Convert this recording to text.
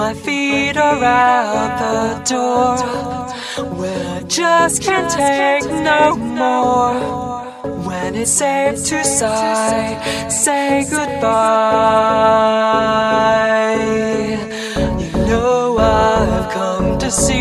My feet are out the door. Well, I just can't take no more. When it's safe to sigh, say goodbye. You know I've come to see.